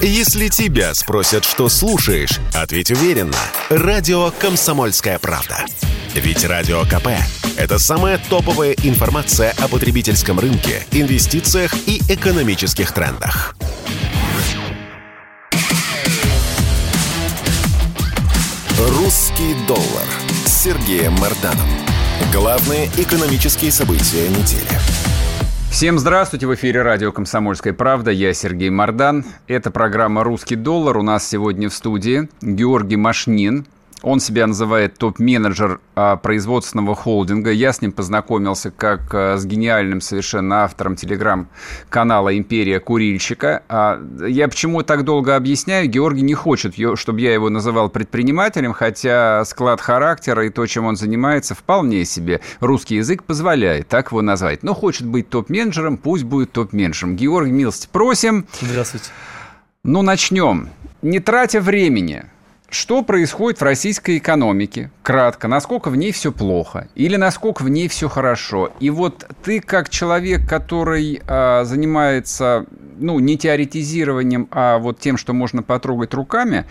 Если тебя спросят, что слушаешь, ответь уверенно. Радио «Комсомольская правда». Ведь Радио КП – это самая топовая информация о потребительском рынке, инвестициях и экономических трендах. «Русский доллар» с Сергеем Марданом. Главные экономические события недели. Всем здравствуйте! В эфире радио «Комсомольская правда». Я Сергей Мордан. Это программа «Русский доллар». У нас сегодня в студии Георгий Машнин, он себя называет топ-менеджер а, производственного холдинга. Я с ним познакомился как а, с гениальным совершенно автором телеграм-канала «Империя курильщика». А, я почему так долго объясняю? Георгий не хочет, чтобы я его называл предпринимателем, хотя склад характера и то, чем он занимается, вполне себе русский язык позволяет так его назвать. Но хочет быть топ-менеджером, пусть будет топ-менеджером. Георгий, милости просим. Здравствуйте. Ну, начнем. Не тратя времени – что происходит в российской экономике? Кратко, насколько в ней все плохо или насколько в ней все хорошо? И вот ты как человек, который э, занимается, ну, не теоретизированием, а вот тем, что можно потрогать руками,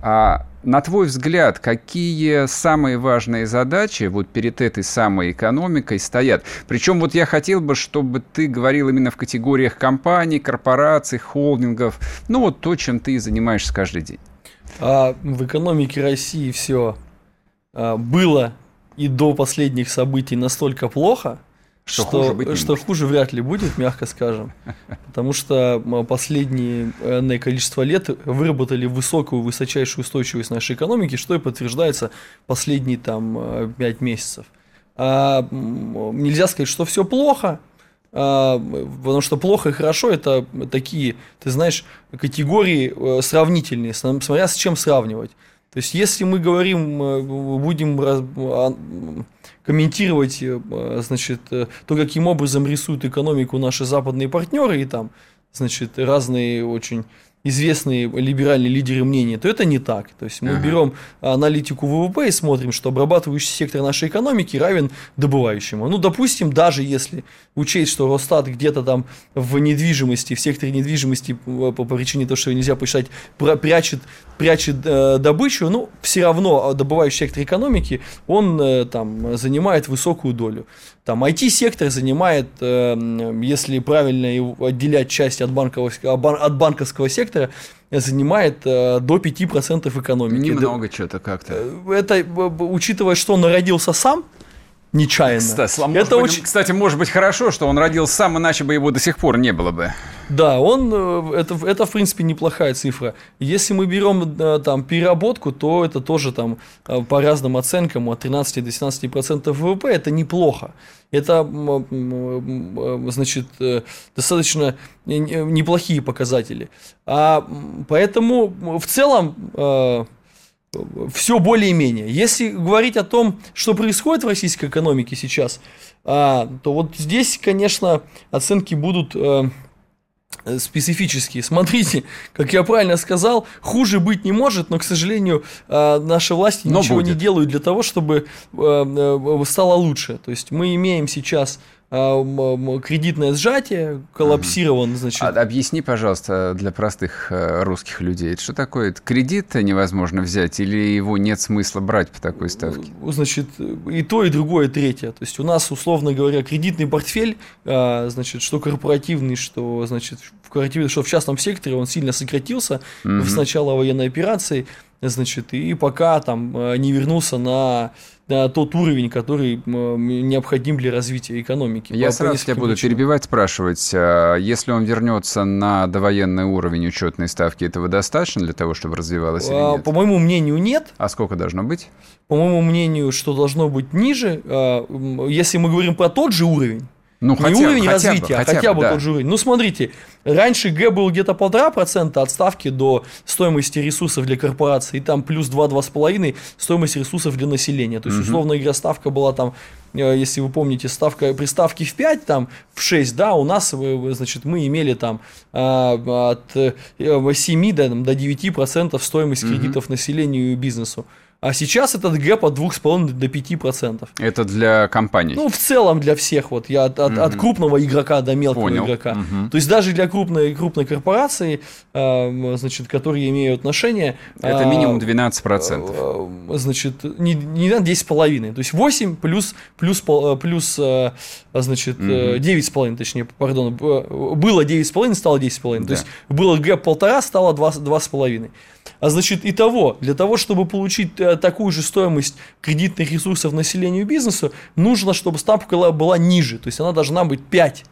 э, на твой взгляд, какие самые важные задачи вот перед этой самой экономикой стоят? Причем вот я хотел бы, чтобы ты говорил именно в категориях компаний, корпораций, холдингов, ну вот то, чем ты занимаешься каждый день. А в экономике России все а, было и до последних событий настолько плохо, что, что, хуже, быть что хуже вряд ли будет, мягко скажем. Потому что последние количество лет выработали высокую, высочайшую устойчивость нашей экономики, что и подтверждается последние там 5 месяцев. А, нельзя сказать, что все плохо, а, потому что плохо и хорошо это такие, ты знаешь, категории э, сравнительные, смотря с чем сравнивать. То есть, если мы говорим, э, будем а, комментировать, э, значит, то, каким образом рисуют экономику наши западные партнеры и там, значит, разные очень известные либеральные лидеры мнения, то это не так. То есть мы ага. берем аналитику ВВП и смотрим, что обрабатывающий сектор нашей экономики равен добывающему. Ну, допустим, даже если учесть, что Росстат где-то там в недвижимости, в секторе недвижимости по, по причине того, что нельзя посчитать, прячет, прячет э, добычу, ну, все равно добывающий сектор экономики, он э, там занимает высокую долю. Там IT-сектор занимает, э, если правильно отделять часть от банковского, от банковского сектора, занимает э, до 5% экономики. Немного что-то как-то. Э, это, учитывая, что он родился сам, нечаянно. Кстати, это может очень... быть, кстати, может быть хорошо, что он родился сам, иначе бы его до сих пор не было бы. Да, он, э, это, это в принципе неплохая цифра. Если мы берем э, там переработку, то это тоже там э, по разным оценкам от 13 до 17 процентов ВВП, это неплохо. Это, значит, достаточно неплохие показатели. А поэтому в целом все более-менее. Если говорить о том, что происходит в российской экономике сейчас, а, то вот здесь, конечно, оценки будут э, специфические. Смотрите, как я правильно сказал, хуже быть не может, но, к сожалению, э, наши власти но ничего будет. не делают для того, чтобы э, стало лучше. То есть мы имеем сейчас кредитное сжатие, коллапсирован, значит. А, объясни, пожалуйста, для простых э, русских людей, что такое? Это кредит невозможно взять или его нет смысла брать по такой ставке? Значит, и то, и другое, и третье. То есть у нас, условно говоря, кредитный портфель, а, значит, что корпоративный, что, значит, в корпоративном, что в частном секторе, он сильно сократился угу. с начала военной операции, значит, и пока там э, не вернулся на на тот уровень, который необходим для развития экономики. Я сразу тебя буду причинам. перебивать, спрашивать, а если он вернется на довоенный уровень учетной ставки, этого достаточно для того, чтобы развивалась или а, нет? По моему мнению, нет. А сколько должно быть? По моему мнению, что должно быть ниже. А, если мы говорим про тот же уровень, ну, не хотя, уровень хотя развития, бы, хотя, а хотя бы, бы да. тот же уровень. Ну, смотрите, раньше Г был где-то полтора процента от ставки до стоимости ресурсов для корпорации, и там плюс 2-2,5 стоимость ресурсов для населения. То есть, угу. условно говоря, ставка была там, э, если вы помните, ставка при ставке в 5, там, в 6, да, у нас, э, значит, мы имели там от 7 э, до, до 9 процентов стоимость кредитов угу. населению и бизнесу. А сейчас этот гэп от 2,5 до 5%. Это для компаний? Ну, в целом для всех. Вот я от, от, от крупного игрока до мелкого Понял. игрока. Угу. То есть даже для крупной, крупной корпорации, э, значит, которые имеют отношение... Это минимум 12%. Э, значит, не, не 10,5%. То есть 8 плюс, плюс, плюс э, значит, угу. 9,5, точнее, пардон. Было 9,5, стало 10,5. Да. То есть было гэп полтора, стало 2,5. А значит, и того, для того, чтобы получить э, такую же стоимость кредитных ресурсов населению и бизнесу, нужно, чтобы ставка была ниже. То есть она должна быть 5.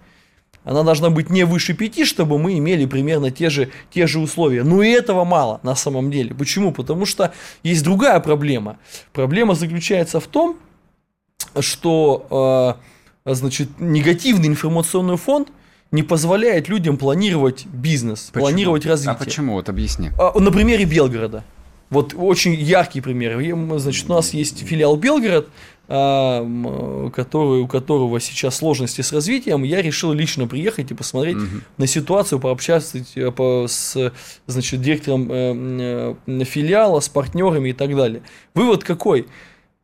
Она должна быть не выше 5, чтобы мы имели примерно те же, те же условия. Но и этого мало на самом деле. Почему? Потому что есть другая проблема. Проблема заключается в том, что э, значит, негативный информационный фонд – не позволяет людям планировать бизнес, почему? планировать развитие. А почему? Вот объясни. А, на примере Белгорода. Вот очень яркий пример. Значит, у нас есть филиал Белгород, а, который, у которого сейчас сложности с развитием. Я решил лично приехать и посмотреть угу. на ситуацию, пообщаться э, по, с значит, директором э, э, филиала, с партнерами и так далее. Вывод какой?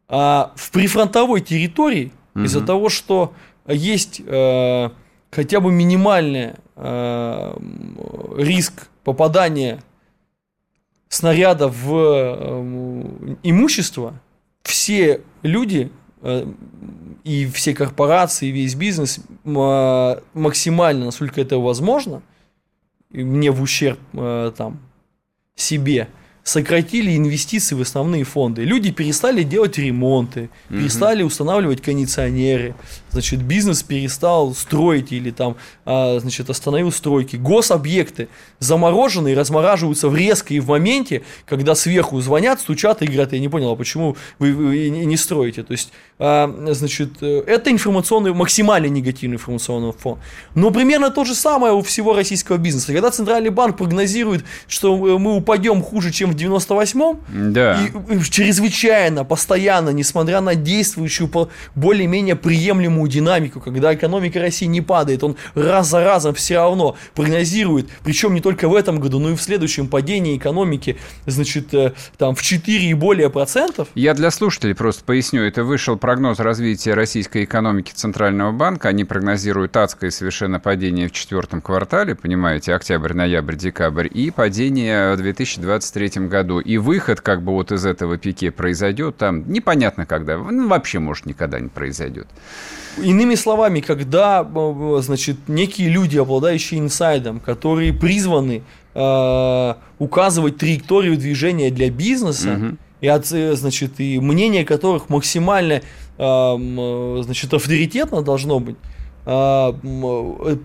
А, в прифронтовой территории угу. из-за того, что есть хотя бы минимальный э, риск попадания снаряда в э, имущество, все люди э, и все корпорации, весь бизнес э, максимально, насколько это возможно, мне в ущерб э, там себе, сократили инвестиции в основные фонды. Люди перестали делать ремонты, угу. перестали устанавливать кондиционеры, значит, бизнес перестал строить или там, а, значит, остановил стройки. Гособъекты заморожены и размораживаются в резко и в моменте, когда сверху звонят, стучат и говорят, я не понял, а почему вы, вы не строите? То есть, а, значит, это информационный, максимально негативный информационный фон. Но примерно то же самое у всего российского бизнеса. Когда Центральный банк прогнозирует, что мы упадем хуже, чем в 98-м, да. и, и чрезвычайно, постоянно, несмотря на действующую более-менее приемлемую динамику, когда экономика России не падает, он раз за разом все равно прогнозирует, причем не только в этом году, но и в следующем падении экономики, значит, э, там в 4 и более процентов. Я для слушателей просто поясню, это вышел прогноз развития российской экономики Центрального банка, они прогнозируют адское совершенно падение в четвертом квартале, понимаете, октябрь, ноябрь, декабрь, и падение в 2023 году. И выход как бы вот из этого пике произойдет там непонятно когда, ну, вообще может никогда не произойдет. Иными словами, когда, э, значит, некие люди, обладающие инсайдом, которые призваны э, указывать траекторию движения для бизнеса, угу. и, от, э, значит, и мнение которых максимально, э, значит, авторитетно должно быть, э, э,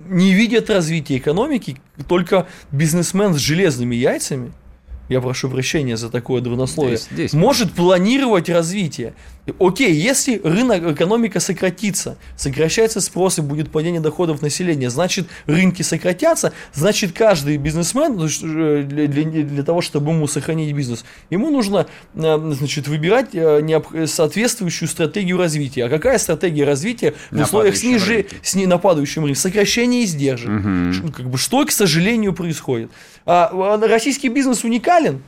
не видят развития экономики, только бизнесмен с железными яйцами – я прошу прощения за такое дурнословие, здесь, здесь может планировать развитие. Окей, если рынок, экономика сократится, сокращается спрос и будет падение доходов населения, значит рынки сократятся, значит каждый бизнесмен э, для, для, для того, чтобы ему сохранить бизнес, ему нужно э, значит, выбирать э, соответствующую стратегию развития. А какая стратегия развития в на условиях снижения, сни, на падающем рынке? Сокращение издержек. Угу. Как бы, что, к сожалению, происходит. А, а российский бизнес уникален,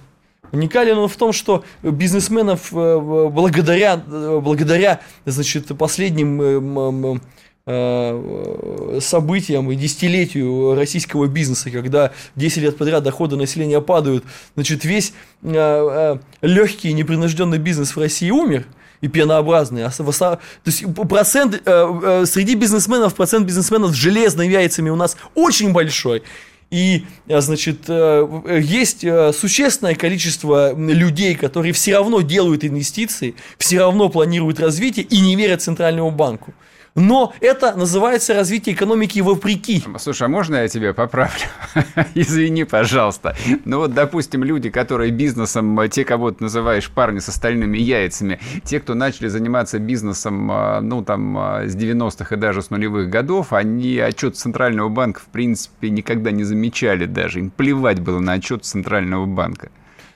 Уникален он в том, что бизнесменов э, благодаря, э, благодаря значит, последним э, событиям и десятилетию российского бизнеса, когда 10 лет подряд доходы населения падают, значит, весь легкий непринужденный бизнес в России умер, и пенообразный. А то есть процент, среди бизнесменов, процент бизнесменов с железными яйцами у нас очень большой. И, э, значит, э, есть э, существенное количество людей, которые все равно делают инвестиции, все равно планируют развитие и не верят Центральному банку. Но это называется развитие экономики вопреки. Слушай, а можно я тебя поправлю? Извини, пожалуйста. Ну вот, допустим, люди, которые бизнесом, те, кого ты называешь парни с остальными яйцами, те, кто начали заниматься бизнесом, а, ну, там, а, с 90-х и даже с нулевых годов, они отчет Центрального банка, в принципе, никогда не замечали даже. Им плевать было на отчет Центрального банка.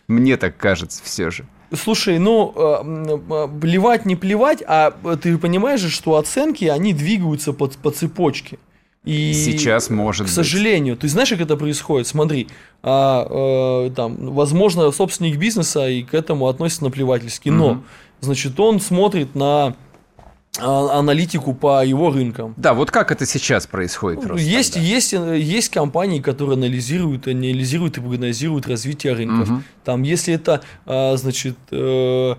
Мне так кажется все же. Слушай, ну, э, э, плевать не плевать, а ты понимаешь же, что оценки, они двигаются по, по цепочке. И, Сейчас может К сожалению. Быть. Ты знаешь, как это происходит? Смотри, а, э, там, возможно, собственник бизнеса и к этому относится наплевательски, но, угу. значит, он смотрит на а, аналитику по его рынкам. Да, вот как это сейчас происходит? Ну, есть, есть, есть компании, которые анализируют, анализируют и прогнозируют развитие рынков. Угу. Там, если это, а, значит, э,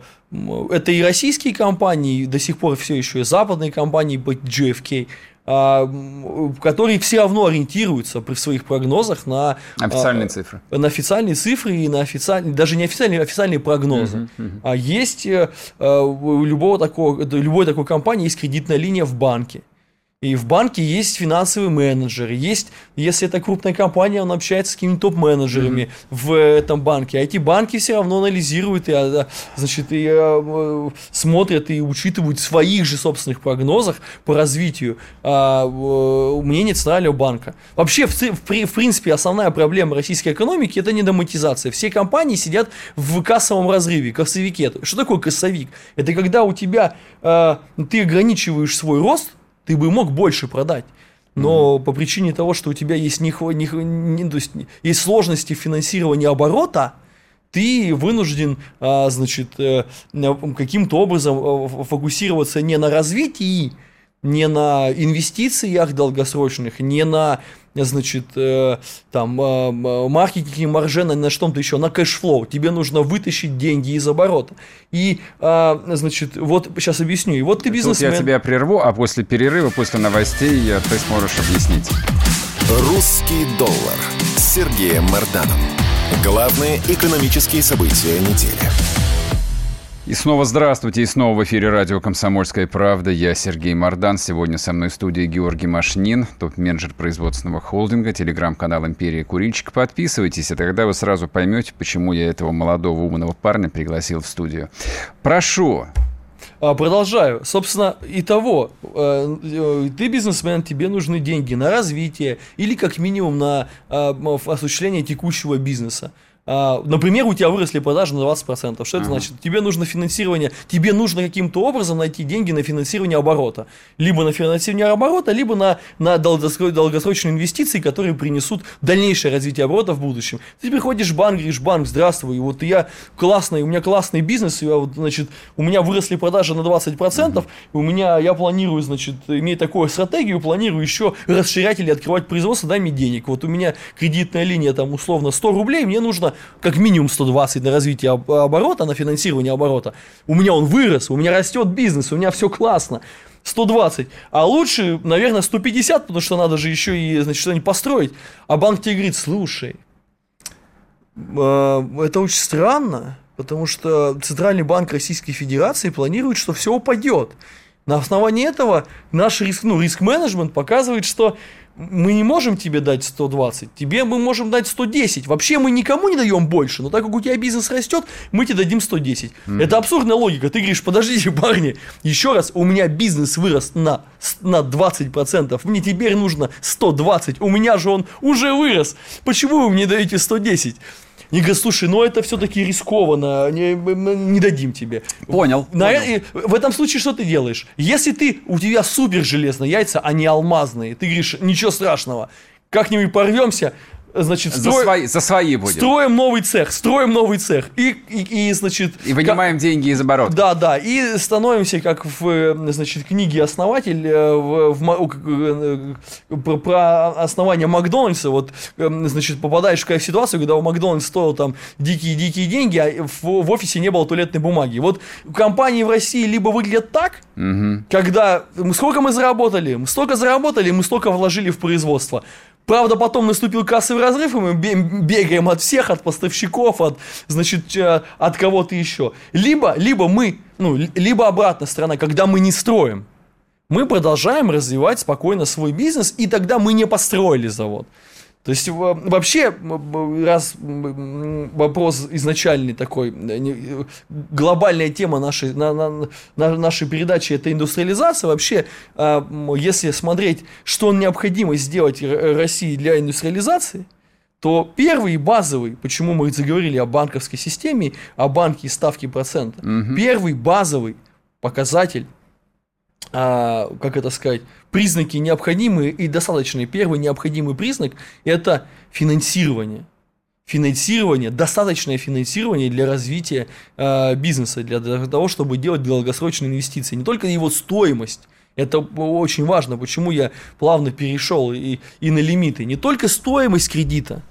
это и российские компании, до сих пор все еще и западные компании, GFK, а, которые все равно ориентируются при своих прогнозах на официальные а, цифры. На официальные цифры и на официальные, даже не официальные, а официальные прогнозы. Uh-huh, uh-huh. А есть э, у любого такого, любой такой компании есть кредитная линия в банке. И в банке есть финансовые менеджеры, есть, если это крупная компания, он общается с какими-то топ-менеджерами mm-hmm. в этом банке. А эти банки все равно анализируют и, а, значит, и а, смотрят и учитывают в своих же собственных прогнозах по развитию а, мнение Центрального банка. Вообще, в, в, в принципе, основная проблема российской экономики – это недоматизация. Все компании сидят в кассовом разрыве, кассовике. Что такое кассовик? Это когда у тебя, а, ты ограничиваешь свой рост, ты бы мог больше продать. Но mm-hmm. по причине того, что у тебя есть, не, не, не, то есть, есть сложности финансирования оборота, ты вынужден, а, значит, э, каким-то образом э, фокусироваться не на развитии, не на инвестициях долгосрочных, не на значит, э, там, э, маркетинге, марже, на, на что-то еще, на cash flow. Тебе нужно вытащить деньги из оборота. И, э, значит, вот сейчас объясню. И вот ты бизнесмен. Тут я тебя прерву, а после перерыва, после новостей ты сможешь объяснить. Русский доллар с Сергеем Марданом. Главные экономические события недели. И снова здравствуйте, и снова в эфире радио «Комсомольская правда». Я Сергей Мордан. Сегодня со мной в студии Георгий Машнин, топ-менеджер производственного холдинга, телеграм-канал «Империя Курильщик». Подписывайтесь, и тогда вы сразу поймете, почему я этого молодого умного парня пригласил в студию. Прошу, а, Продолжаю. Собственно, и того, э, э, ты бизнесмен, тебе нужны деньги на развитие или как минимум на а, осуществление текущего бизнеса. А, например, у тебя выросли продажи на 20%. Что это ага. значит? Тебе нужно финансирование, тебе нужно каким-то образом найти деньги на финансирование оборота. Либо на финансирование оборота, либо на, на долгосрочные инвестиции, которые принесут дальнейшее развитие оборота в будущем. Ты приходишь в банк, говоришь, банк, здравствуй, вот я классный, у меня классный бизнес, я вот, значит, у меня выросли продажи на 20%, ага. у меня, я планирую, значит, иметь такую стратегию, планирую еще расширять или открывать производство, дай мне денег. Вот у меня кредитная линия там условно 100 рублей, мне нужно как минимум 120 на развитие оборота, на финансирование оборота. У меня он вырос, у меня растет бизнес, у меня все классно. 120. А лучше, наверное, 150, потому что надо же еще и, значит, что-нибудь построить. А банк тебе говорит, слушай, э, это очень странно, потому что Центральный банк Российской Федерации планирует, что все упадет. На основании этого наш риск, ну, риск-менеджмент показывает, что мы не можем тебе дать 120, тебе мы можем дать 110. Вообще мы никому не даем больше, но так как у тебя бизнес растет, мы тебе дадим 110. Mm-hmm. Это абсурдная логика. Ты говоришь, подождите, парни, еще раз, у меня бизнес вырос на, на 20%, мне теперь нужно 120, у меня же он уже вырос. Почему вы мне даете 110? И говорят, слушай, ну это все-таки рискованно, не, не дадим тебе. Понял. На, понял. В этом случае что ты делаешь? Если ты, у тебя супер железные яйца, а не алмазные, ты говоришь, ничего страшного, как-нибудь порвемся, Значит, строй... за, свои, за свои будем. Строим новый цех, строим новый цех. И, и, и значит... И вынимаем как... деньги из оборота. Да, да. И становимся, как в, значит, книге «Основатель», э, в, в, э, про, про основание Макдональдса, вот, значит, попадаешь в какую ситуацию, когда у Макдональдс стоил там дикие-дикие деньги, а в, в офисе не было туалетной бумаги. Вот компании в России либо выглядят так, угу. когда сколько мы заработали, мы столько заработали, мы столько вложили в производство. Правда, потом наступил кассовый разрыв, и мы бегаем от всех, от поставщиков, от, значит, э, от кого-то еще. Либо, либо мы, ну, либо обратная сторона, когда мы не строим. Мы продолжаем развивать спокойно свой бизнес, и тогда мы не построили завод. То есть вообще, раз вопрос изначальный такой, э, глобальная тема нашей, на, на, на нашей передачи это индустриализация, вообще, а, если смотреть, что необходимо сделать России для индустриализации, то первый базовый, почему мы заговорили о банковской системе, о банке и ставке процента, угу. первый базовый показатель а, как это сказать, признаки необходимые и достаточные. Первый необходимый признак – это финансирование. Финансирование, достаточное финансирование для развития э, бизнеса, для, для того, чтобы делать долгосрочные инвестиции. Не только его стоимость, это очень важно, почему я плавно перешел и, и на лимиты. Не только стоимость кредита,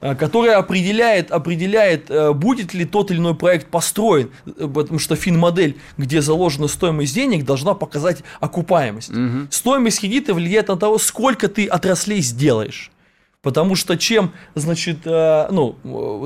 которая определяет, определяет, э, будет ли тот или иной проект построен, э, потому что фин-модель, где заложена стоимость денег, должна показать окупаемость. Угу. Стоимость кредита влияет на то, сколько ты отраслей сделаешь. Потому что чем, значит, э, ну,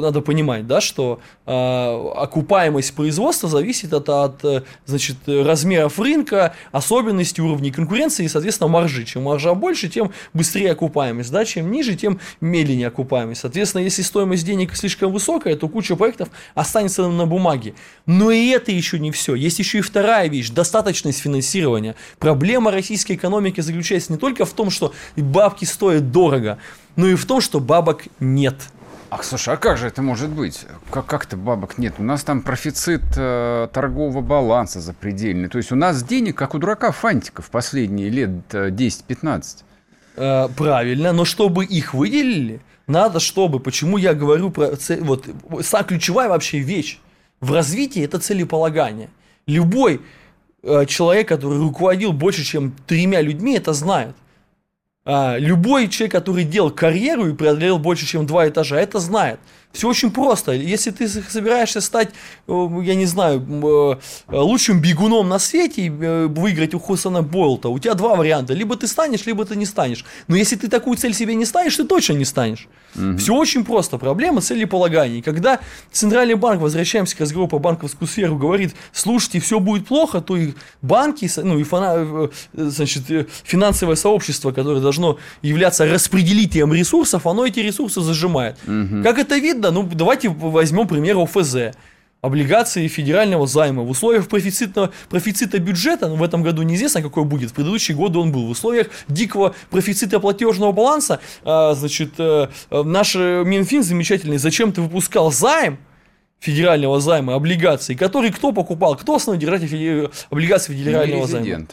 надо понимать, да, что э, окупаемость производства зависит от, от, э, значит, размеров рынка, особенностей уровней конкуренции и, соответственно, маржи. Чем маржа больше, тем быстрее окупаемость, да, чем ниже, тем медленнее окупаемость. Соответственно, если стоимость денег слишком высокая, то куча проектов останется на бумаге. Но и это еще не все. Есть еще и вторая вещь – достаточность финансирования. Проблема российской экономики заключается не только в том, что бабки стоят дорого, но и в том, что бабок нет. Ах, слушай, а как же это может быть? Как, как-то бабок нет? У нас там профицит э, торгового баланса запредельный. То есть у нас денег, как у дурака Фантика в последние лет э, 10-15. Э, правильно, но чтобы их выделили, надо, чтобы, почему я говорю про... Вот, самая ключевая вообще вещь в развитии – это целеполагание. Любой э, человек, который руководил больше, чем тремя людьми, это знает. А, любой человек, который делал карьеру и преодолел больше, чем два этажа, это знает. Все очень просто. Если ты собираешься стать, э, я не знаю, э, лучшим бегуном на свете и э, выиграть у Хусана Бойлта, у тебя два варианта. Либо ты станешь, либо ты не станешь. Но если ты такую цель себе не ставишь, ты точно не станешь. Угу. Все очень просто. Проблема целеполагания. Когда Центральный банк, возвращаемся к разговору по банковскую сферу, говорит, слушайте, все будет плохо, то и банки, ну и фана, значит, финансовое сообщество, которое должно являться распределителем ресурсов, оно эти ресурсы зажимает. Угу. Как это видно? Ну, давайте возьмем пример ОФЗ. Облигации федерального займа. В условиях профицитного, профицита бюджета, ну, в этом году неизвестно, какой будет, в предыдущие годы он был, в условиях дикого профицита платежного баланса, а, значит, а, наш Минфин замечательный зачем-то выпускал займ, федерального займа, облигаций, который кто покупал, кто основной держатель облигаций федерального займа?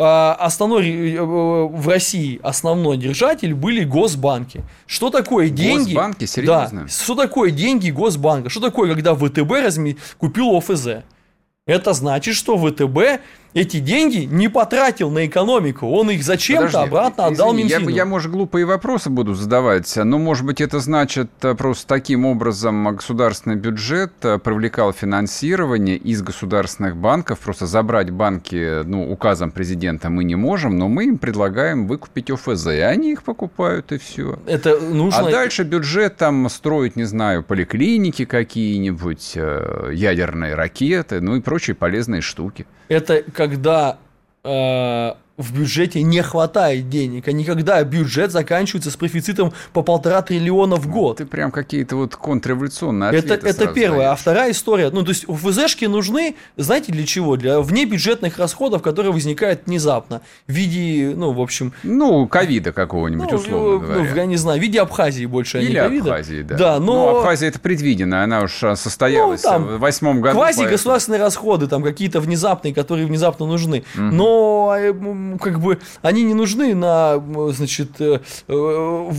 Основной э, э, в России основной держатель были госбанки. Что такое деньги? Госбанки, серьезно? Да. Что такое деньги госбанка? Что такое, когда ВТБ разми... купил ОФЗ? Это значит, что ВТБ эти деньги не потратил на экономику. Он их зачем-то обратно отдал извини, Минфину. Я, я, может, глупые вопросы буду задавать, но, может быть, это значит э, просто таким образом государственный бюджет э, привлекал финансирование из государственных банков. Просто забрать банки, ну, указом президента мы не можем, но мы им предлагаем выкупить ОФЗ, и они их покупают, и все. Это нужно... А дальше бюджет там строить, не знаю, поликлиники какие-нибудь, э, ядерные ракеты, ну и прочие полезные штуки. Это когда э, в бюджете не хватает денег, а не когда бюджет заканчивается с профицитом по полтора триллиона в год. Ты прям какие-то вот контрреволюционные ответы Это, это первое. Даешь. А вторая история, ну то есть ФЗшки нужны, знаете для чего? Для внебюджетных расходов, которые возникают внезапно в виде, ну в общем... Ну, ковида какого-нибудь, ну, условно ну, говоря. Ну, я не знаю, в виде Абхазии больше, Или а не ковида. Абхазии, да. Да, но... Ну, Абхазия это предвидено, она уж состоялась ну, там, в восьмом году. Квази-государственные расходы, там какие-то внезапные, которые внезапно нужны. Угу. Но э, как бы они не нужны на, значит, э, э,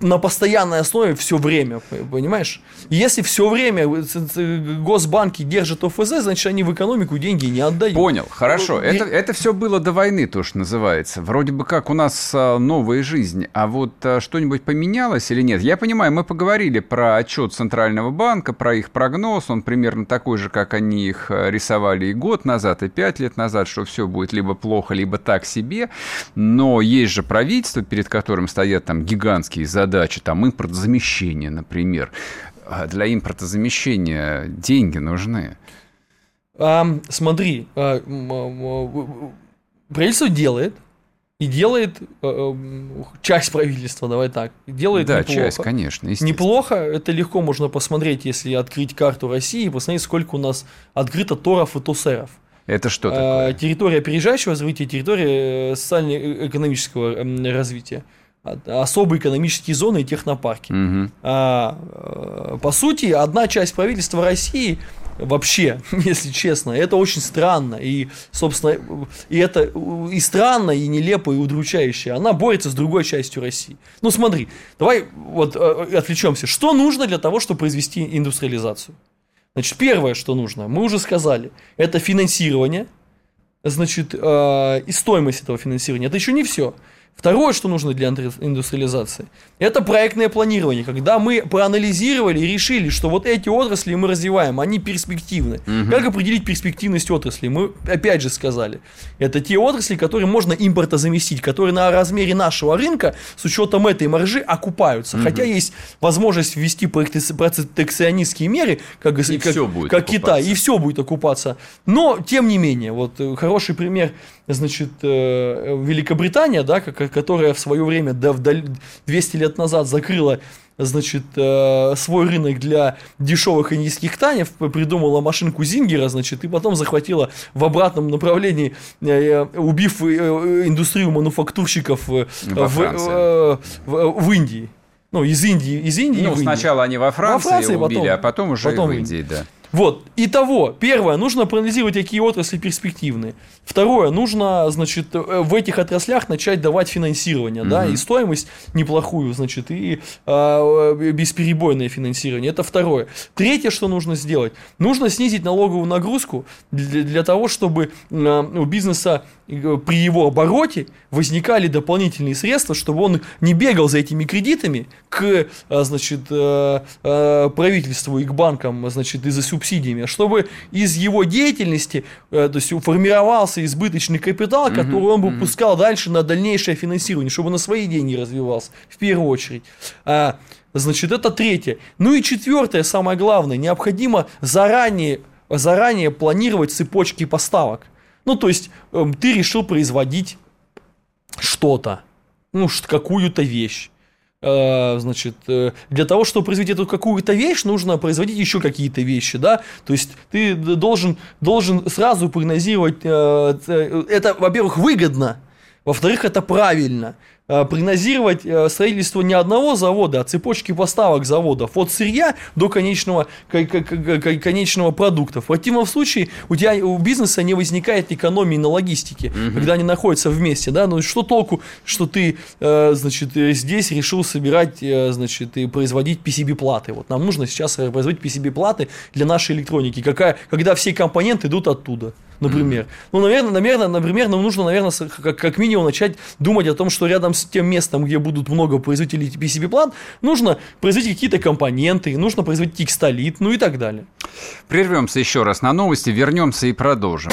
на постоянной основе все время, понимаешь? Если все время госбанки держат ОФЗ, значит, они в экономику деньги не отдают. Понял, хорошо. Это, это все было до войны, то, что называется. Вроде бы как у нас а, новая жизнь, а вот а, что-нибудь поменялось или нет? Я понимаю, мы поговорили про отчет Центрального банка, про их прогноз, он примерно такой же, как они их а, рисовали и год назад, и пять лет назад, что все будет либо плохо, либо так себе. Но есть же правительство, перед которым стоят там гигантские задачи, там импортозамещение, например. А для импортозамещения деньги нужны. А, смотри, правительство делает, и делает э, часть правительства, давай так, делает да, неплохо. часть, конечно. Неплохо, это легко можно посмотреть, если открыть карту России и посмотреть, сколько у нас открыто торов и тусеров. Это что а, такое? Территория опережающего развития, территория э, социально-экономического эм, развития особые экономические зоны и технопарки. Угу. А, по сути, одна часть правительства России Вообще, если честно, это очень странно. И, собственно, и это и странно, и нелепо, и удручающе. Она борется с другой частью России. Ну, смотри, давай вот э, отвлечемся. Что нужно для того, чтобы произвести индустриализацию? Значит, первое, что нужно, мы уже сказали, это финансирование, значит, э, и стоимость этого финансирования. Это еще не все. Второе, что нужно для индустриализации, это проектное планирование, когда мы проанализировали и решили, что вот эти отрасли мы развиваем, они перспективны. Угу. Как определить перспективность отрасли? Мы опять же сказали, это те отрасли, которые можно импортозаместить, которые на размере нашего рынка с учетом этой маржи окупаются. Угу. Хотя есть возможность ввести протекционистские меры, как, и как, как Китай, и все будет окупаться. Но, тем не менее, вот э, хороший пример значит, э, Великобритания, да, которая в свое время, да, 200 лет назад закрыла значит, э, свой рынок для дешевых индийских танев, придумала машинку Зингера, значит, и потом захватила в обратном направлении, э, убив индустрию мануфактурщиков в, в, в Индии. Ну, из Индии, из Индии. Ну, сначала они во Франции, во Франции убили, потом, а потом уже потом в Индии, да. Вот, итого, первое, нужно проанализировать, какие отрасли перспективны. Второе, нужно, значит, э, в этих отраслях начать давать финансирование, угу. да, и стоимость неплохую, значит, и э, бесперебойное финансирование. Это второе. Третье, что нужно сделать, нужно снизить налоговую нагрузку для, для того, чтобы э, у бизнеса э, при его обороте возникали дополнительные средства, чтобы он не бегал за этими кредитами к, э, значит, правительству и к банкам, значит, из-за субсидиями, а чтобы из его деятельности, то есть формировался избыточный капитал, который он бы mm-hmm. пускал дальше на дальнейшее финансирование, чтобы на свои деньги развивался, в первую очередь. А, значит, это третье. Ну и четвертое, самое главное, необходимо заранее, заранее планировать цепочки поставок. Ну, то есть, э, ты решил производить что-то, ну, какую-то вещь. Э, значит, э, для того, чтобы произвести эту какую-то вещь, нужно производить еще какие-то вещи, да, то есть ты должен, должен сразу прогнозировать, э, это, во-первых, выгодно, во-вторых, это правильно, прогнозировать э, строительство не одного завода, а цепочки поставок заводов от сырья до конечного, конечного продукта. В противном случае у тебя у бизнеса не возникает экономии на логистике, угу. когда они находятся вместе, да, ну что толку, что ты, э, значит, здесь решил собирать, значит, и производить PCB-платы. Вот нам нужно сейчас производить PCB-платы для нашей электроники, какая, когда все компоненты идут оттуда например. Mm-hmm. Ну, наверное, наверное, например, нам нужно, наверное, как, как минимум начать думать о том, что рядом с тем местом, где будут много производителей PCB-плат, нужно производить какие-то компоненты, нужно производить текстолит, ну и так далее. Прервемся еще раз на новости, вернемся и продолжим.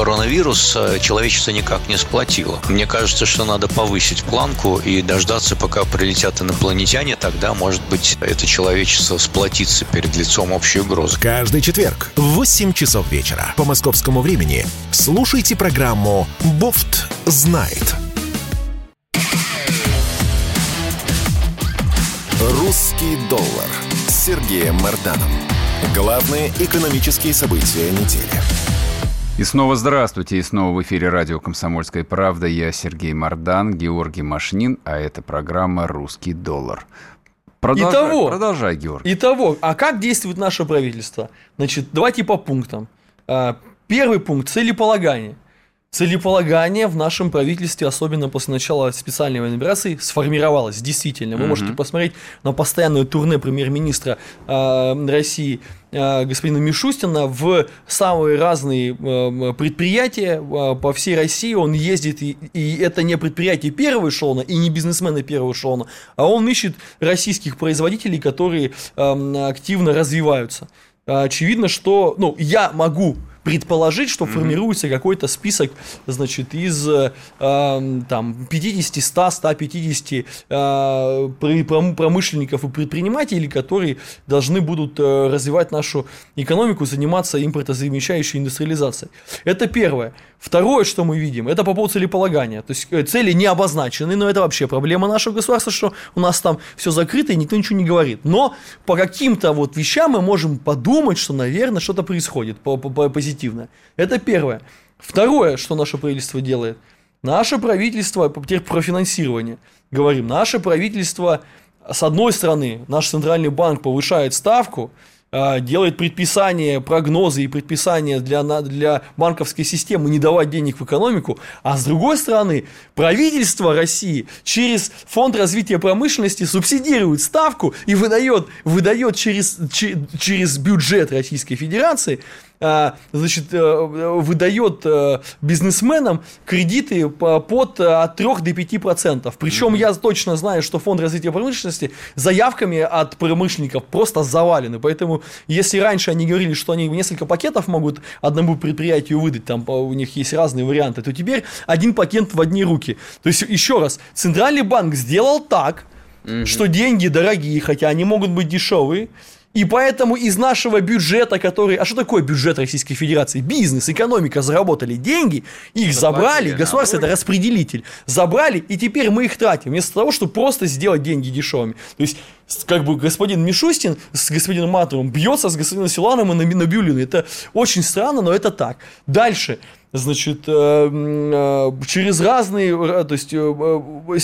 коронавирус э, человечество никак не сплотило. Мне кажется, что надо повысить планку и дождаться, пока прилетят инопланетяне, тогда, может быть, это человечество сплотится перед лицом общей угрозы. Каждый четверг в 8 часов вечера по московскому времени слушайте программу «Бофт знает». «Русский доллар» с Сергеем Марданом. Главные экономические события недели. И снова здравствуйте, и снова в эфире радио «Комсомольская правда». Я Сергей Мордан, Георгий Машнин, а это программа «Русский доллар». Продолжай, Итого, продолжай, Георгий. Итого, а как действует наше правительство? Значит, давайте по пунктам. А, первый пункт – целеполагание – целеполагание в нашем правительстве, особенно после начала специальной военной операции, сформировалось. Действительно, вы mm-hmm. можете посмотреть на постоянное турне премьер-министра э, России э, господина Мишустина в самые разные э, предприятия э, по всей России. Он ездит, и, и это не предприятие первого эшелона, и не бизнесмены первого эшелона, а он ищет российских производителей, которые э, активно развиваются. Очевидно, что ну, я могу предположить, что mm-hmm. формируется какой-то список, значит, из э, там 50, 100, 150 э, промышленников и предпринимателей, которые должны будут э, развивать нашу экономику, заниматься импортозамещающей индустриализацией. Это первое. Второе, что мы видим, это по поводу целеполагания. То есть э, цели не обозначены, но это вообще проблема нашего государства, что у нас там все закрыто и никто ничего не говорит. Но по каким-то вот вещам мы можем подумать, что, наверное, что-то происходит по -по -по позитивное. Это первое. Второе, что наше правительство делает. Наше правительство, теперь про финансирование. Говорим, наше правительство, с одной стороны, наш центральный банк повышает ставку, делает предписания, прогнозы и предписания для, для банковской системы не давать денег в экономику, а с другой стороны, правительство России через Фонд развития промышленности субсидирует ставку и выдает, выдает через, через бюджет Российской Федерации значит, э, выдает э, бизнесменам кредиты под э, от 3 до 5 процентов. Причем я точно знаю, что фонд развития промышленности заявками от промышленников просто завалены. Поэтому, если раньше они говорили, что они несколько пакетов могут одному предприятию выдать, там у них есть разные варианты, то теперь один пакет в одни руки. То есть, еще раз, Центральный банк сделал так, mm-hmm. что деньги дорогие, хотя они могут быть дешевые, и поэтому из нашего бюджета, который... А что такое бюджет Российской Федерации? Бизнес, экономика заработали деньги, их забрали, государство это распределитель. Забрали, и теперь мы их тратим, вместо того, чтобы просто сделать деньги дешевыми. То есть, как бы господин Мишустин с господином Матовым бьется с господином Силаном и Набиулиным. Это очень странно, но это так. Дальше значит, э, э, через разные, э, то есть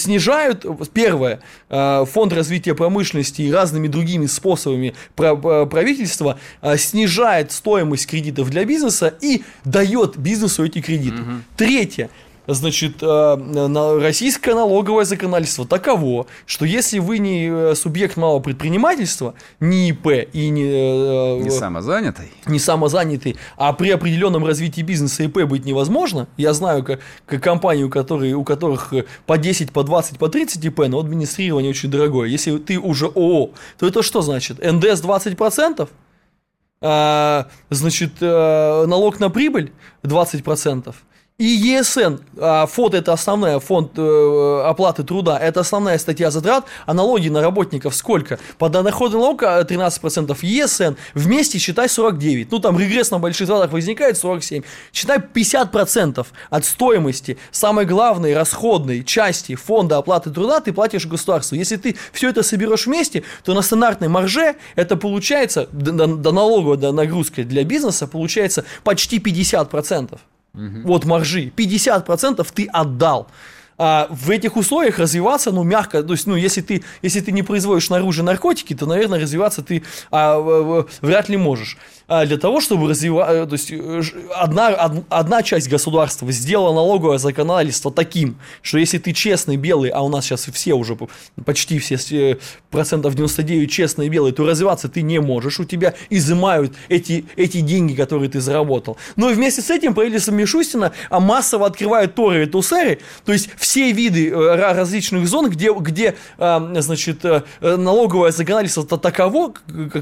снижают, первое, фонд развития промышленности и разными другими способами правительства снижает стоимость кредитов для бизнеса и дает бизнесу эти кредиты. Угу. Третье, Значит, э, российское налоговое законодательство таково, что если вы не э, субъект малого предпринимательства, не ИП и не... Э, не самозанятый. Не самозанятый, а при определенном развитии бизнеса ИП быть невозможно. Я знаю как, как компании, у, которых, у которых по 10, по 20, по 30 ИП, но администрирование очень дорогое. Если ты уже ООО, то это что значит? НДС 20%? А, значит, налог на прибыль 20%. И ЕСН, а, фонд это основная, фонд э, оплаты труда, это основная статья затрат, а налоги на работников сколько? Подоходный налог 13%, ЕСН вместе считай 49, ну там регресс на больших затратах возникает 47, считай 50% от стоимости самой главной расходной части фонда оплаты труда ты платишь государству. Если ты все это соберешь вместе, то на стандартной марже это получается, до, до налоговой до нагрузки для бизнеса получается почти 50%. Угу. Вот маржи. 50% ты отдал. А в этих условиях развиваться, ну, мягко, то есть, ну, если ты, если ты не производишь снаружи наркотики, то, наверное, развиваться ты а, вряд ли можешь. А для того, чтобы развивать, э, то есть э, одна, одна часть государства сделала налоговое законодательство таким, что если ты честный белый, а у нас сейчас все уже почти все процентов 99 честные белые, то развиваться ты не можешь, у тебя изымают эти, эти деньги, которые ты заработал. Но вместе с этим правительство Мишустина а массово открывает торы и тусеры, то есть все виды различных зон, где, где значит, налоговое законодательство таково,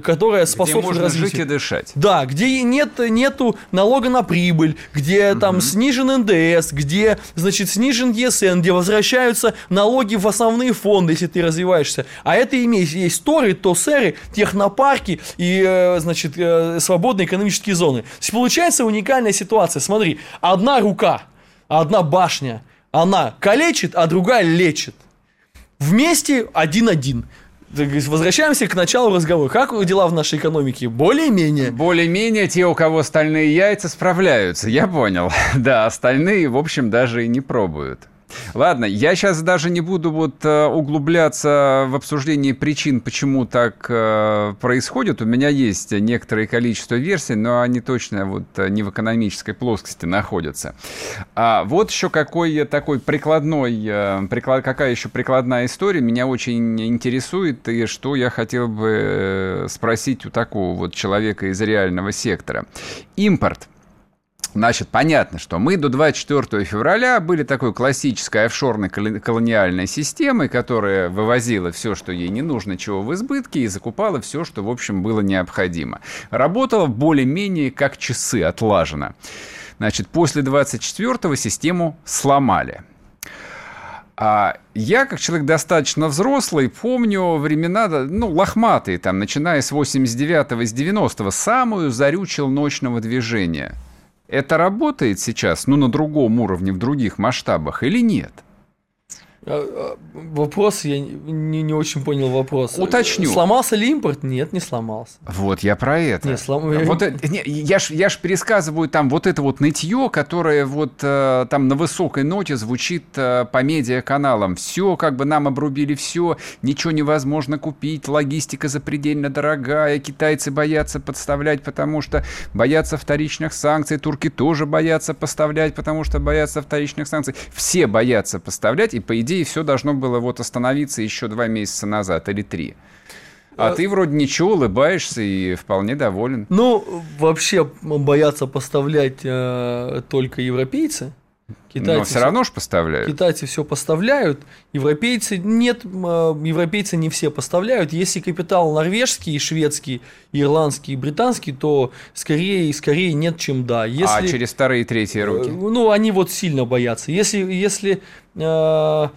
которое способствует развитию. жить и дышать. Да, где нет, нету налога на прибыль, где угу. там снижен НДС, где, значит, снижен ЕСН, где возвращаются налоги в основные фонды, если ты развиваешься. А это имеет, есть торы, тосеры, технопарки и, э, значит, э, свободные экономические зоны. То есть получается уникальная ситуация. Смотри, одна рука, одна башня, она калечит, а другая лечит. Вместе один-один. Возвращаемся к началу разговора. Как дела в нашей экономике? Более-менее? Более-менее те, у кого стальные яйца, справляются. Я понял. Да, остальные, в общем, даже и не пробуют. Ладно, я сейчас даже не буду вот э, углубляться в обсуждение причин, почему так э, происходит. У меня есть некоторое количество версий, но они точно вот э, не в экономической плоскости находятся. А вот еще какой такой прикладной, приклад, какая еще прикладная история меня очень интересует, и что я хотел бы спросить у такого вот человека из реального сектора. Импорт – Значит, понятно, что мы до 24 февраля были такой классической офшорной колониальной системой, которая вывозила все, что ей не нужно, чего в избытке, и закупала все, что, в общем, было необходимо. Работала более-менее как часы, отлажена. Значит, после 24-го систему сломали. А я, как человек достаточно взрослый, помню времена, ну, лохматые, там, начиная с 89-го, с 90-го, самую зарю челночного движения – это работает сейчас, ну, на другом уровне, в других масштабах или нет? А, а, вопрос, я не, не очень понял вопрос. Уточню. Сломался ли импорт? Нет, не сломался. Вот я про это. Не, слом... вот, не, я ж, я ж пересказываю там вот это вот нытье, которое вот э, там на высокой ноте звучит э, по медиаканалам. Все, как бы нам обрубили все, ничего невозможно купить, логистика запредельно дорогая, китайцы боятся подставлять, потому что боятся вторичных санкций, турки тоже боятся поставлять, потому что боятся вторичных санкций. Все боятся поставлять, и по идее идее, все должно было вот остановиться еще два месяца назад или три. А, а ты вроде ничего, улыбаешься и вполне доволен. Ну, вообще боятся поставлять э, только европейцы. Китайцы Но все равно же поставляют. Китайцы все поставляют, европейцы нет, э, европейцы не все поставляют. Если капитал норвежский, шведский, ирландский, британский, то скорее скорее нет, чем да. Если, а через вторые и третьи руки? Э, ну, они вот сильно боятся. Если, если э,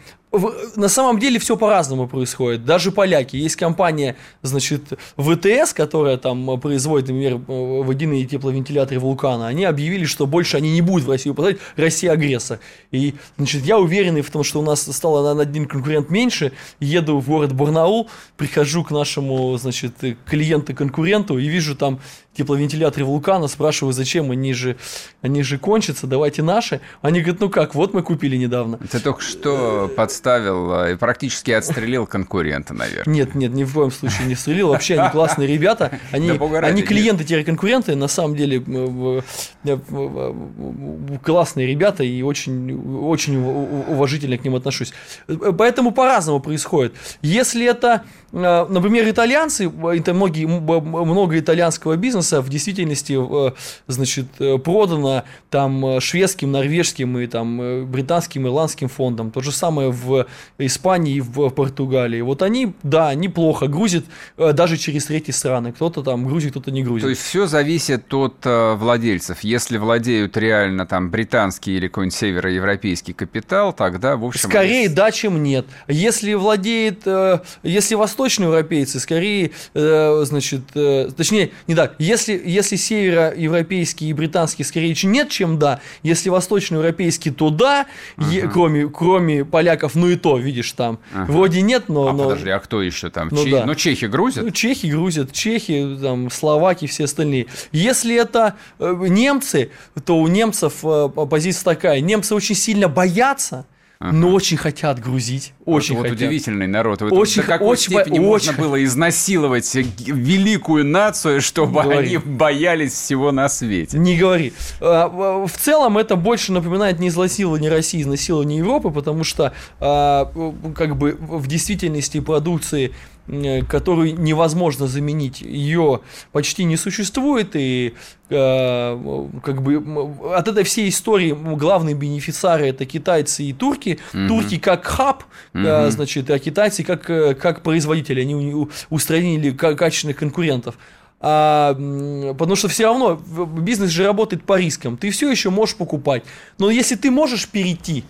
на самом деле все по-разному происходит. Даже поляки. Есть компания, значит, ВТС, которая там производит, например, водяные тепловентиляторы вулкана. Они объявили, что больше они не будут в Россию поставлять. Россия агрессор. И, значит, я уверенный в том, что у нас стало на один конкурент меньше. Еду в город Барнаул, прихожу к нашему, значит, клиенту-конкуренту и вижу там тепловентиляторы вулкана, спрашиваю, зачем, они же, они же кончатся, давайте наши. Они говорят, ну как, вот мы купили недавно. Ты только что подставил а, и практически отстрелил конкурента, наверное. Нет, нет, ни в коем случае не стрелил. Вообще они классные ребята. Они, они клиенты-конкуренты, на самом деле классные ребята и очень, очень уважительно к ним отношусь. Поэтому по-разному происходит. Если это, например, итальянцы, это многие, много итальянского бизнеса, бизнеса в действительности, э, значит, э, продано там э, шведским, норвежским и там британским, ирландским фондом. То же самое в Испании и в Португалии. Вот они, да, неплохо грузят даже через третьи страны. Кто-то там грузит, кто-то не грузит. То есть все зависит от владельцев. Если владеют реально там британский или какой-нибудь североевропейский капитал, тогда, в общем... Скорее да, чем нет. Если владеет, если восточноевропейцы, скорее, значит, точнее, не так, если, если североевропейский и британский скорее нет, чем да, если восточноевропейский, то да, uh-huh. е, кроме, кроме поляков, ну и то, видишь, там uh-huh. вроде нет, но... А но... подожди, а кто еще там? Ну, Че... да. ну чехи грузят? Ну, чехи грузят, чехи, там, словаки, все остальные. Если это э, немцы, то у немцев э, позиция такая, немцы очень сильно боятся, Ага. но очень хотят грузить. Очень вот, хотят. Вот удивительный народ. Вот очень, до какой очень, степени очень... можно было изнасиловать великую нацию, чтобы они боялись всего на свете? Не говори. А, в целом это больше напоминает не изнасилование России, изнасилование Европы, потому что а, как бы в действительности продукции которую невозможно заменить, ее почти не существует, и э, как бы от этой всей истории главные бенефициары это китайцы и турки. Mm-hmm. Турки как хаб, mm-hmm. значит, а китайцы как, э, как производители, они устранили качественных конкурентов. А, потому что все равно бизнес же работает по рискам. Ты все еще можешь покупать. Но если ты можешь перейти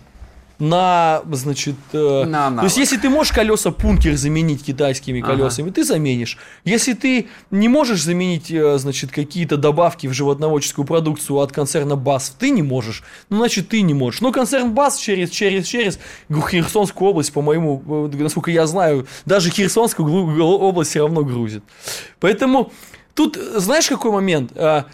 на, значит, э, на то есть если ты можешь колеса Пункер заменить китайскими колесами, ага. ты заменишь. Если ты не можешь заменить, э, значит, какие-то добавки в животноводческую продукцию от концерна БАС, ты не можешь. Ну, значит, ты не можешь. Но концерн БАС через, через, через Херсонскую область, по-моему, э, насколько я знаю, даже Херсонскую область все равно грузит. Поэтому тут, знаешь, какой момент? А,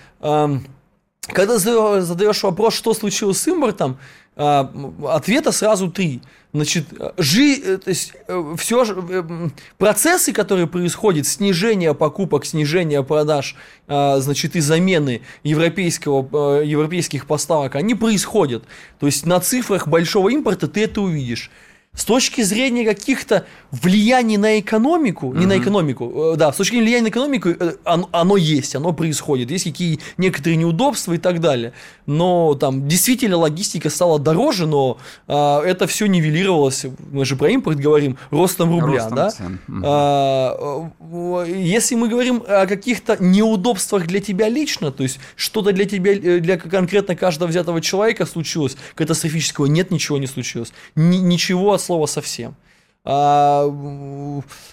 когда задаешь вопрос, что случилось с импортом, ответа сразу три. Значит, жи, э, то есть, э, все, э, процессы, которые происходят, снижение покупок, снижение продаж, а, значит, и замены европейского, европейских поставок, они происходят. То есть, на цифрах большого импорта ты это увидишь. С точки зрения каких-то влияний на экономику, mm-hmm. не на экономику, э, да, с точки зрения влияния на экономику, э, оно, оно есть, оно происходит, есть какие некоторые неудобства и так далее. Но там действительно логистика стала дороже, но а, это все нивелировалось, мы же про импорт говорим, ростом рубля, ростом да? Mm-hmm. А, если мы говорим о каких-то неудобствах для тебя лично, то есть что-то для тебя, э, для конкретно каждого взятого человека случилось, катастрофического, нет, ничего не случилось. Н- ничего слова совсем. А,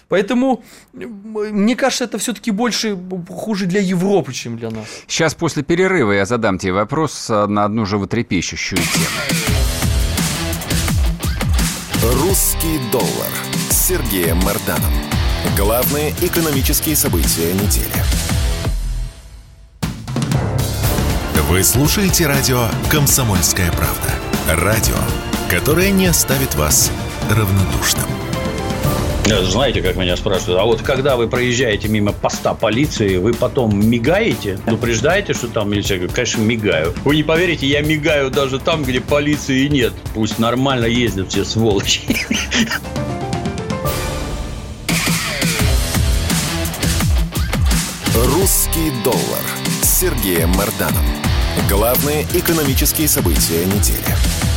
поэтому, мне кажется, это все-таки больше хуже для Европы, чем для нас. Сейчас после перерыва я задам тебе вопрос на одну животрепещущую тему. Русский доллар с Сергеем Марданом. Главные экономические события недели. Вы слушаете радио «Комсомольская правда». Радио, которое не оставит вас равнодушным. Знаете, как меня спрашивают, а вот когда вы проезжаете мимо поста полиции, вы потом мигаете, предупреждаете, что там милиция? Говорю, конечно, мигаю. Вы не поверите, я мигаю даже там, где полиции нет. Пусть нормально ездят все сволочи. «Русский доллар» с Сергеем Марданом. Главные экономические события недели.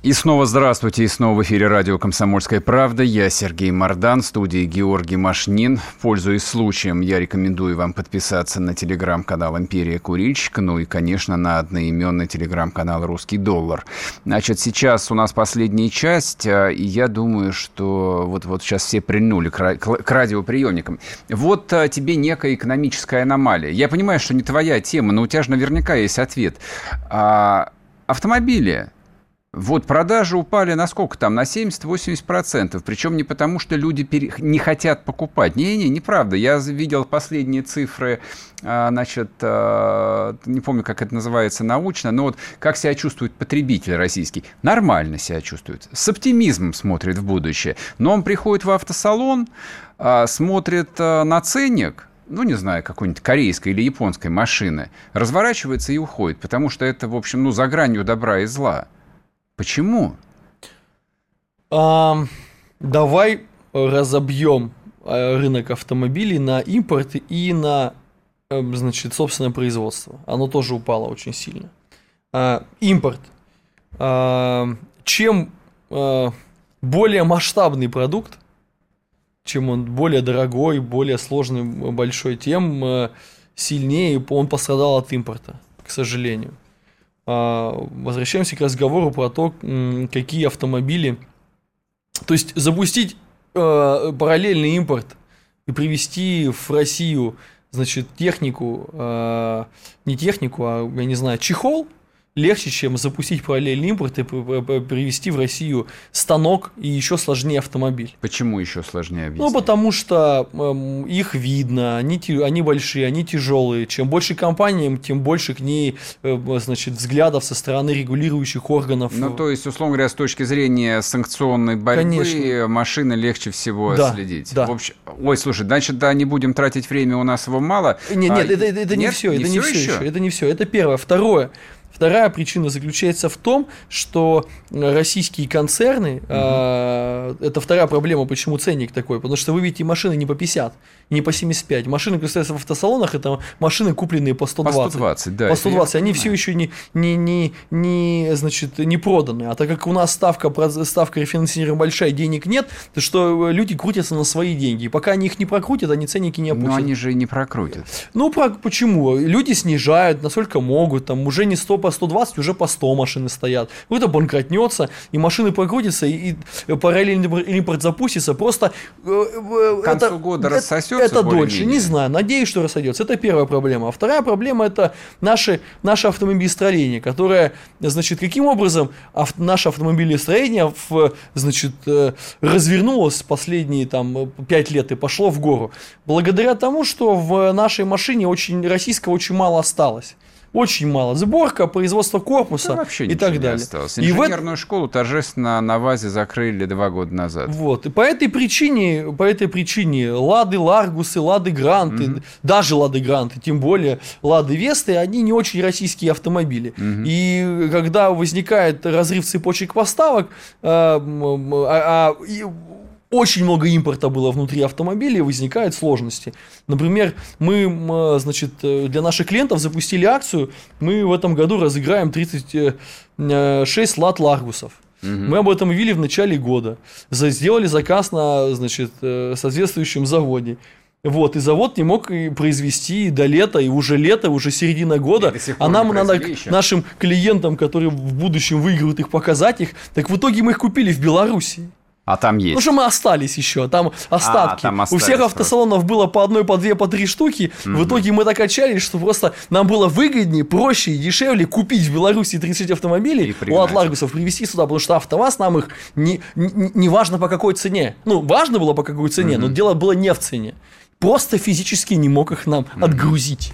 И снова здравствуйте, и снова в эфире радио «Комсомольская правда». Я Сергей Мордан, в студии Георгий Машнин. Пользуясь случаем, я рекомендую вам подписаться на телеграм-канал «Империя Курильщика», ну и, конечно, на одноименный телеграм-канал «Русский доллар». Значит, сейчас у нас последняя часть, а, и я думаю, что вот, вот сейчас все прильнули к, радиоприемникам. Вот а, тебе некая экономическая аномалия. Я понимаю, что не твоя тема, но у тебя же наверняка есть ответ. А, автомобили вот продажи упали на сколько там? На 70-80%. Причем не потому, что люди пере... не хотят покупать. Не-не, неправда. Я видел последние цифры, а, значит, а, не помню, как это называется научно, но вот как себя чувствует потребитель российский. Нормально себя чувствует. С оптимизмом смотрит в будущее. Но он приходит в автосалон, а, смотрит на ценник, ну, не знаю, какой-нибудь корейской или японской машины, разворачивается и уходит, потому что это, в общем, ну, за гранью добра и зла. Почему? А, давай разобьем э, рынок автомобилей на импорт и на, э, значит, собственное производство. Оно тоже упало очень сильно. А, импорт. А, чем а, более масштабный продукт, чем он более дорогой, более сложный, большой, тем сильнее он пострадал от импорта, к сожалению. А, возвращаемся к разговору про то, какие автомобили... То есть запустить э, параллельный импорт и привести в Россию, значит, технику, э, не технику, а, я не знаю, чехол – легче, чем запустить параллельный импорт и привести в Россию станок и еще сложнее автомобиль. Почему еще сложнее объяснить? Ну, потому что э, их видно, они, они большие, они тяжелые. Чем больше компаниям, тем больше к ней э, значит, взглядов со стороны регулирующих органов. Ну, то есть, условно говоря, с точки зрения санкционной борьбы, Конечно. машины легче всего да, следить. Да. В общем, ой, слушай, значит, да, не будем тратить время, у нас его мало. Нет, нет, а, это, это, это нет, не все, не это не все еще? еще. Это не все, это первое. Второе. Вторая причина заключается в том, что российские концерны, угу. э, это вторая проблема, почему ценник такой, потому что вы видите машины не по 50, не по 75. Машины, которые стоят в автосалонах, это машины, купленные по 120. По 120, да. По 120, они все еще не, не, не, не, значит, не проданы. А так как у нас ставка, ставка рефинансирования большая, денег нет, то что люди крутятся на свои деньги. И пока они их не прокрутят, они ценники не опустят. Но они же не прокрутят. Ну, про, почему? Люди снижают, насколько могут, там уже не 100 по 120, уже по 100 машины стоят. Это банкротнется, и машины прокрутятся, и, и параллельный импорт запустится. Просто... Э, э, К концу это, года рассосется это дольше, не знаю, надеюсь, что рассойдется. Это первая проблема. А вторая проблема это наши, наше автомобилестроение, которое, значит, каким образом ав, наше автомобилестроение в, значит, э, развернулось последние там пять лет и пошло в гору. Благодаря тому, что в нашей машине очень российского очень мало осталось Очень мало. Сборка, производство корпуса да, вообще и так далее. Осталось. Инженерную и в... школу торжественно на ВАЗе закрыли два года назад. Вот. И по этой причине, по этой причине Лады Ларгусы, Лады Гранты, mm-hmm. даже Лады Гранты, тем более Лады Весты, они не очень российские автомобили. Mm-hmm. И когда возникает разрыв цепочек поставок, а, а, а, очень много импорта было внутри автомобиля, и возникают сложности. Например, мы, значит, э, для наших клиентов запустили акцию, мы в этом году разыграем 36 э, лат Ларгусов. Угу. Мы об этом ввели в начале года. Сделали заказ на, значит, э, соответствующем заводе. Вот, и завод не мог произвести до лета, и уже лето, уже середина года. А нам надо еще. нашим клиентам, которые в будущем выиграют их, показать их. Так в итоге мы их купили в Беларуси. А там есть. Ну что мы остались еще, там остатки. А, там остались, У всех автосалонов было по одной, по две, по три штуки. Угу. В итоге мы так отчаялись, что просто нам было выгоднее, проще и дешевле купить в Беларуси 30 автомобилей у Атларгусов, привезти сюда, потому что АвтоВАЗ нам их не, не, не важно по какой цене. Ну, важно было по какой цене, угу. но дело было не в цене. Просто физически не мог их нам угу. отгрузить.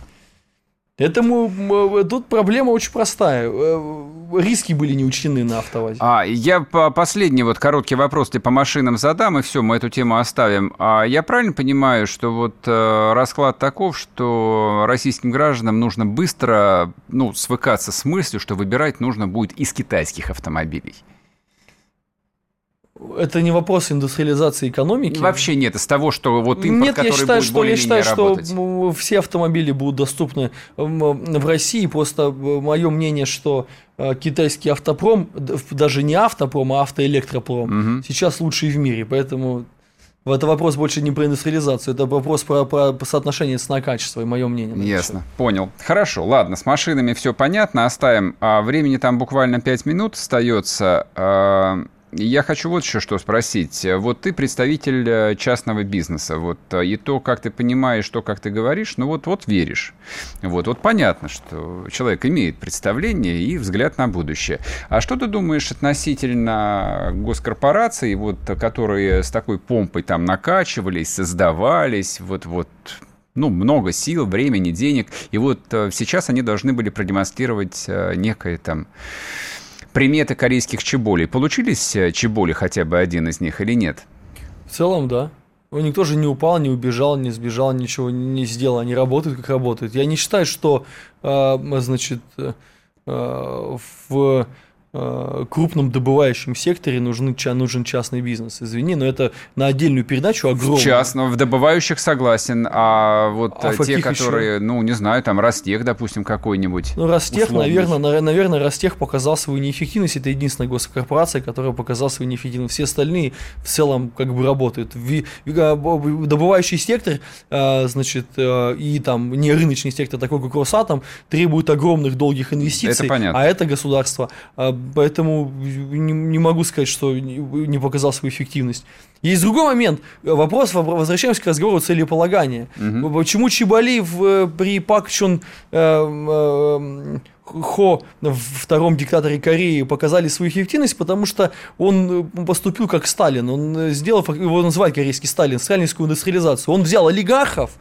Этому тут проблема очень простая. Э, риски были не учтены на автовазе. А, я по последний вот короткий вопрос ты по машинам задам, и все, мы эту тему оставим. А я правильно понимаю, что вот э, расклад таков, что российским гражданам нужно быстро ну, свыкаться с мыслью, что выбирать нужно будет из китайских автомобилей? Это не вопрос индустриализации экономики. Вообще нет, из того, что вот импорт, нет, который я считаю, будет что, я считаю, работать. что все автомобили будут доступны в России. Просто мое мнение, что э, китайский автопром, даже не автопром, а автоэлектропром, угу. сейчас лучший в мире. Поэтому это вопрос больше не про индустриализацию, это вопрос про, про соотношение цена-качество, и мое мнение. Ясно, понял. Хорошо, ладно, с машинами все понятно, оставим. А времени там буквально 5 минут остается. Я хочу вот еще что спросить. Вот ты представитель э, частного бизнеса, вот, э, и то, как ты понимаешь, то, как ты говоришь, ну вот, вот веришь. Вот, вот понятно, что человек имеет представление и взгляд на будущее. А что ты думаешь относительно госкорпораций, вот, которые с такой помпой там накачивались, создавались, вот, вот, ну, много сил, времени, денег, и вот э, сейчас они должны были продемонстрировать некое там приметы корейских чеболей. Получились э, чеболи хотя бы один из них или нет? В целом, да. Ну, никто же не упал, не убежал, не сбежал, ничего не сделал. Они работают, как работают. Я не считаю, что, э, значит, э, в крупном добывающем секторе нужны, нужен частный бизнес. Извини, но это на отдельную передачу огромную. В частном, в добывающих согласен, а вот а те, которые, еще? ну, не знаю, там Ростех, допустим, какой-нибудь. Ну, Ростех, наверное, наверное, Ростех показал свою неэффективность. Это единственная госкорпорация, которая показала свою неэффективность. Все остальные в целом как бы работают. Добывающий сектор, э, значит, э, и там не рыночный сектор, такой как Росатом, требует огромных долгих инвестиций. Это понятно. А это государство поэтому не, не могу сказать, что не показал свою эффективность. Есть другой момент. Вопрос, возвращаемся к разговору целеполагания. Угу. Почему Чебали в, при Пак Чон э, э, Хо, втором диктаторе Кореи, показали свою эффективность, потому что он поступил как Сталин. Он сделал, его называют корейский Сталин, сталинскую индустриализацию. Он взял олигархов,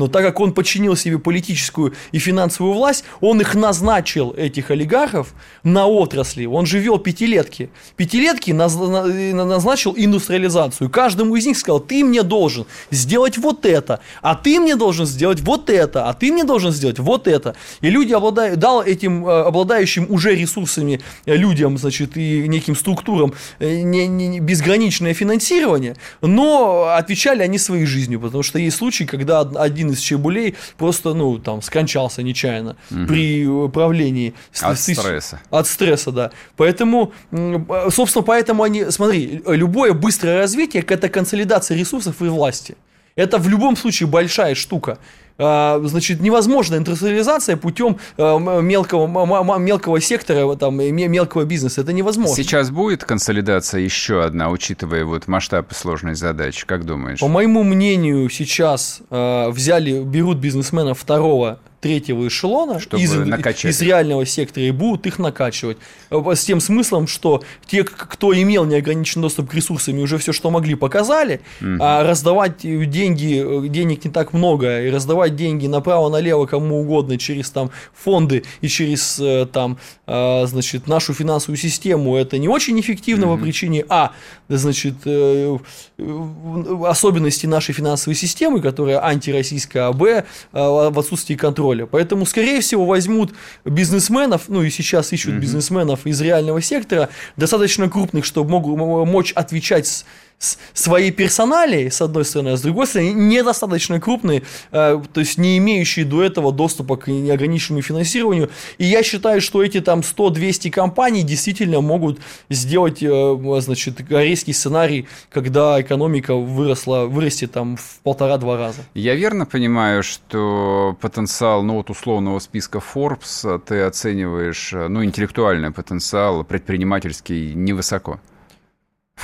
но так как он подчинил себе политическую и финансовую власть, он их назначил, этих олигархов, на отрасли. Он же вел пятилетки. Пятилетки назначил индустриализацию. Каждому из них сказал, ты мне должен сделать вот это, а ты мне должен сделать вот это, а ты мне должен сделать вот это. И люди обладают, дал этим э, обладающим уже ресурсами э, людям, значит, и неким структурам э, не, не, безграничное финансирование, но отвечали они своей жизнью, потому что есть случаи, когда один из Чебулей просто, ну, там, скончался нечаянно угу. при управлении. От с, стресса. От стресса, да. Поэтому, собственно, поэтому они, смотри, любое быстрое развитие – это консолидация ресурсов и власти. Это в любом случае большая штука. А, значит, невозможна индустриализация путем а, мелкого, мелкого сектора, там, мелкого бизнеса. Это невозможно. Сейчас будет консолидация еще одна, учитывая вот масштаб и сложность задач, как думаешь? По моему мнению, сейчас э, взяли, берут бизнесмена второго третьего эшелона из, из реального сектора и будут их накачивать. С тем смыслом, что те, кто имел неограниченный доступ к ресурсам и уже все, что могли, показали, угу. а раздавать деньги, денег не так много, и раздавать деньги направо-налево кому угодно через там фонды и через э, там, значит, нашу финансовую систему, это не очень эффективно угу. по причине, а, значит, э, особенности нашей финансовой системы, которая антироссийская, а, б, в отсутствии контроля. Поэтому, скорее всего, возьмут бизнесменов, ну и сейчас ищут угу. бизнесменов из реального сектора, достаточно крупных, чтобы могут мочь отвечать своей персоналией, с одной стороны, а с другой стороны, недостаточно крупные, э, то есть не имеющие до этого доступа к неограниченному финансированию. И я считаю, что эти там 100-200 компаний действительно могут сделать, э, значит, корейский сценарий, когда экономика выросла, вырастет там в полтора-два раза. Я верно понимаю, что потенциал, ну вот условного списка Forbes ты оцениваешь, ну интеллектуальный потенциал предпринимательский невысоко?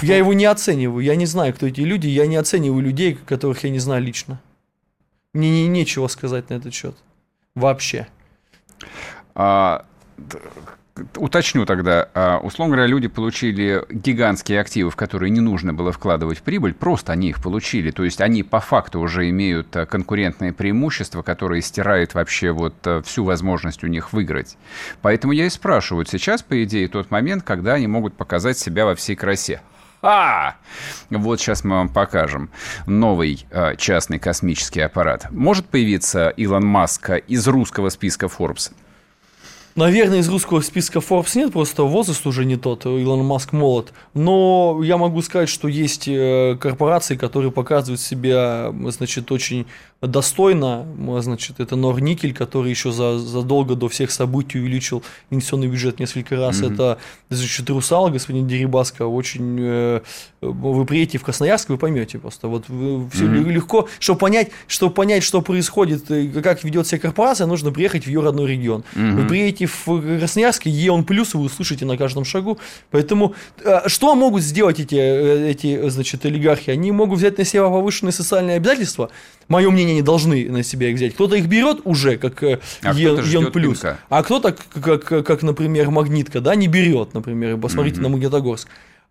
Я его не оцениваю, я не знаю, кто эти люди, я не оцениваю людей, которых я не знаю лично. Мне не, нечего сказать на этот счет. Вообще. А, уточню тогда. А, условно говоря, люди получили гигантские активы, в которые не нужно было вкладывать прибыль, просто они их получили. То есть они по факту уже имеют а, конкурентные преимущества, которые стирают вообще вот а, всю возможность у них выиграть. Поэтому я и спрашиваю, сейчас, по идее, тот момент, когда они могут показать себя во всей красе. А, вот сейчас мы вам покажем новый э, частный космический аппарат. Может появиться Илон Маск из русского списка Forbes? Наверное, из русского списка Forbes нет, просто возраст уже не тот, Илон Маск молод. Но я могу сказать, что есть э, корпорации, которые показывают себя, значит, очень достойно. Значит, это Норникель, который еще за, задолго до всех событий увеличил инвестиционный бюджет несколько раз. Mm-hmm. Это, значит, Русал, господин Дерибаско, очень... Э, вы приедете в Красноярск, вы поймете просто. Вот все mm-hmm. легко, чтобы понять, чтобы понять, что происходит, как ведет себя корпорация, нужно приехать в ее родной регион. Mm-hmm. Вы приедете в Красноярске, ЕОН плюс вы услышите на каждом шагу. Поэтому э, что могут сделать эти, э, эти значит, олигархи? Они могут взять на себя повышенные социальные обязательства. Мое мнение, они должны на себя их взять. Кто-то их берет уже, как э, а плюс. А кто-то, как, как, как, например, магнитка, да, не берет, например. Посмотрите mm-hmm. на Магнитогорск.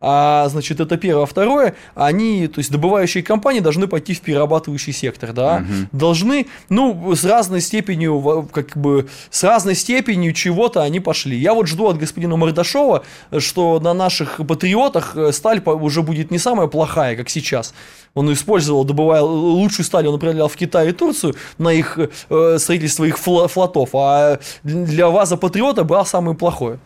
А, значит, это первое. Второе, они, то есть добывающие компании должны пойти в перерабатывающий сектор, да, угу. должны, ну, с разной степенью, как бы, с разной степенью чего-то они пошли. Я вот жду от господина Мордашова, что на наших патриотах э, сталь уже будет не самая плохая, как сейчас. Он использовал, добывая лучшую сталь, он направлял в Китай и Турцию на их э, строительство их флотов, а для ВАЗа Патриота был самый плохой.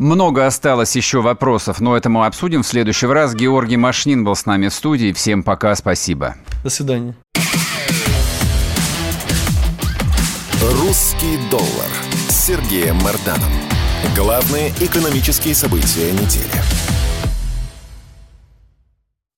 Много осталось еще вопросов, но это мы обсудим в следующий раз. Георгий Машнин был с нами в студии. Всем пока, спасибо. До свидания. «Русский доллар» с Сергеем Марданом. Главные экономические события недели.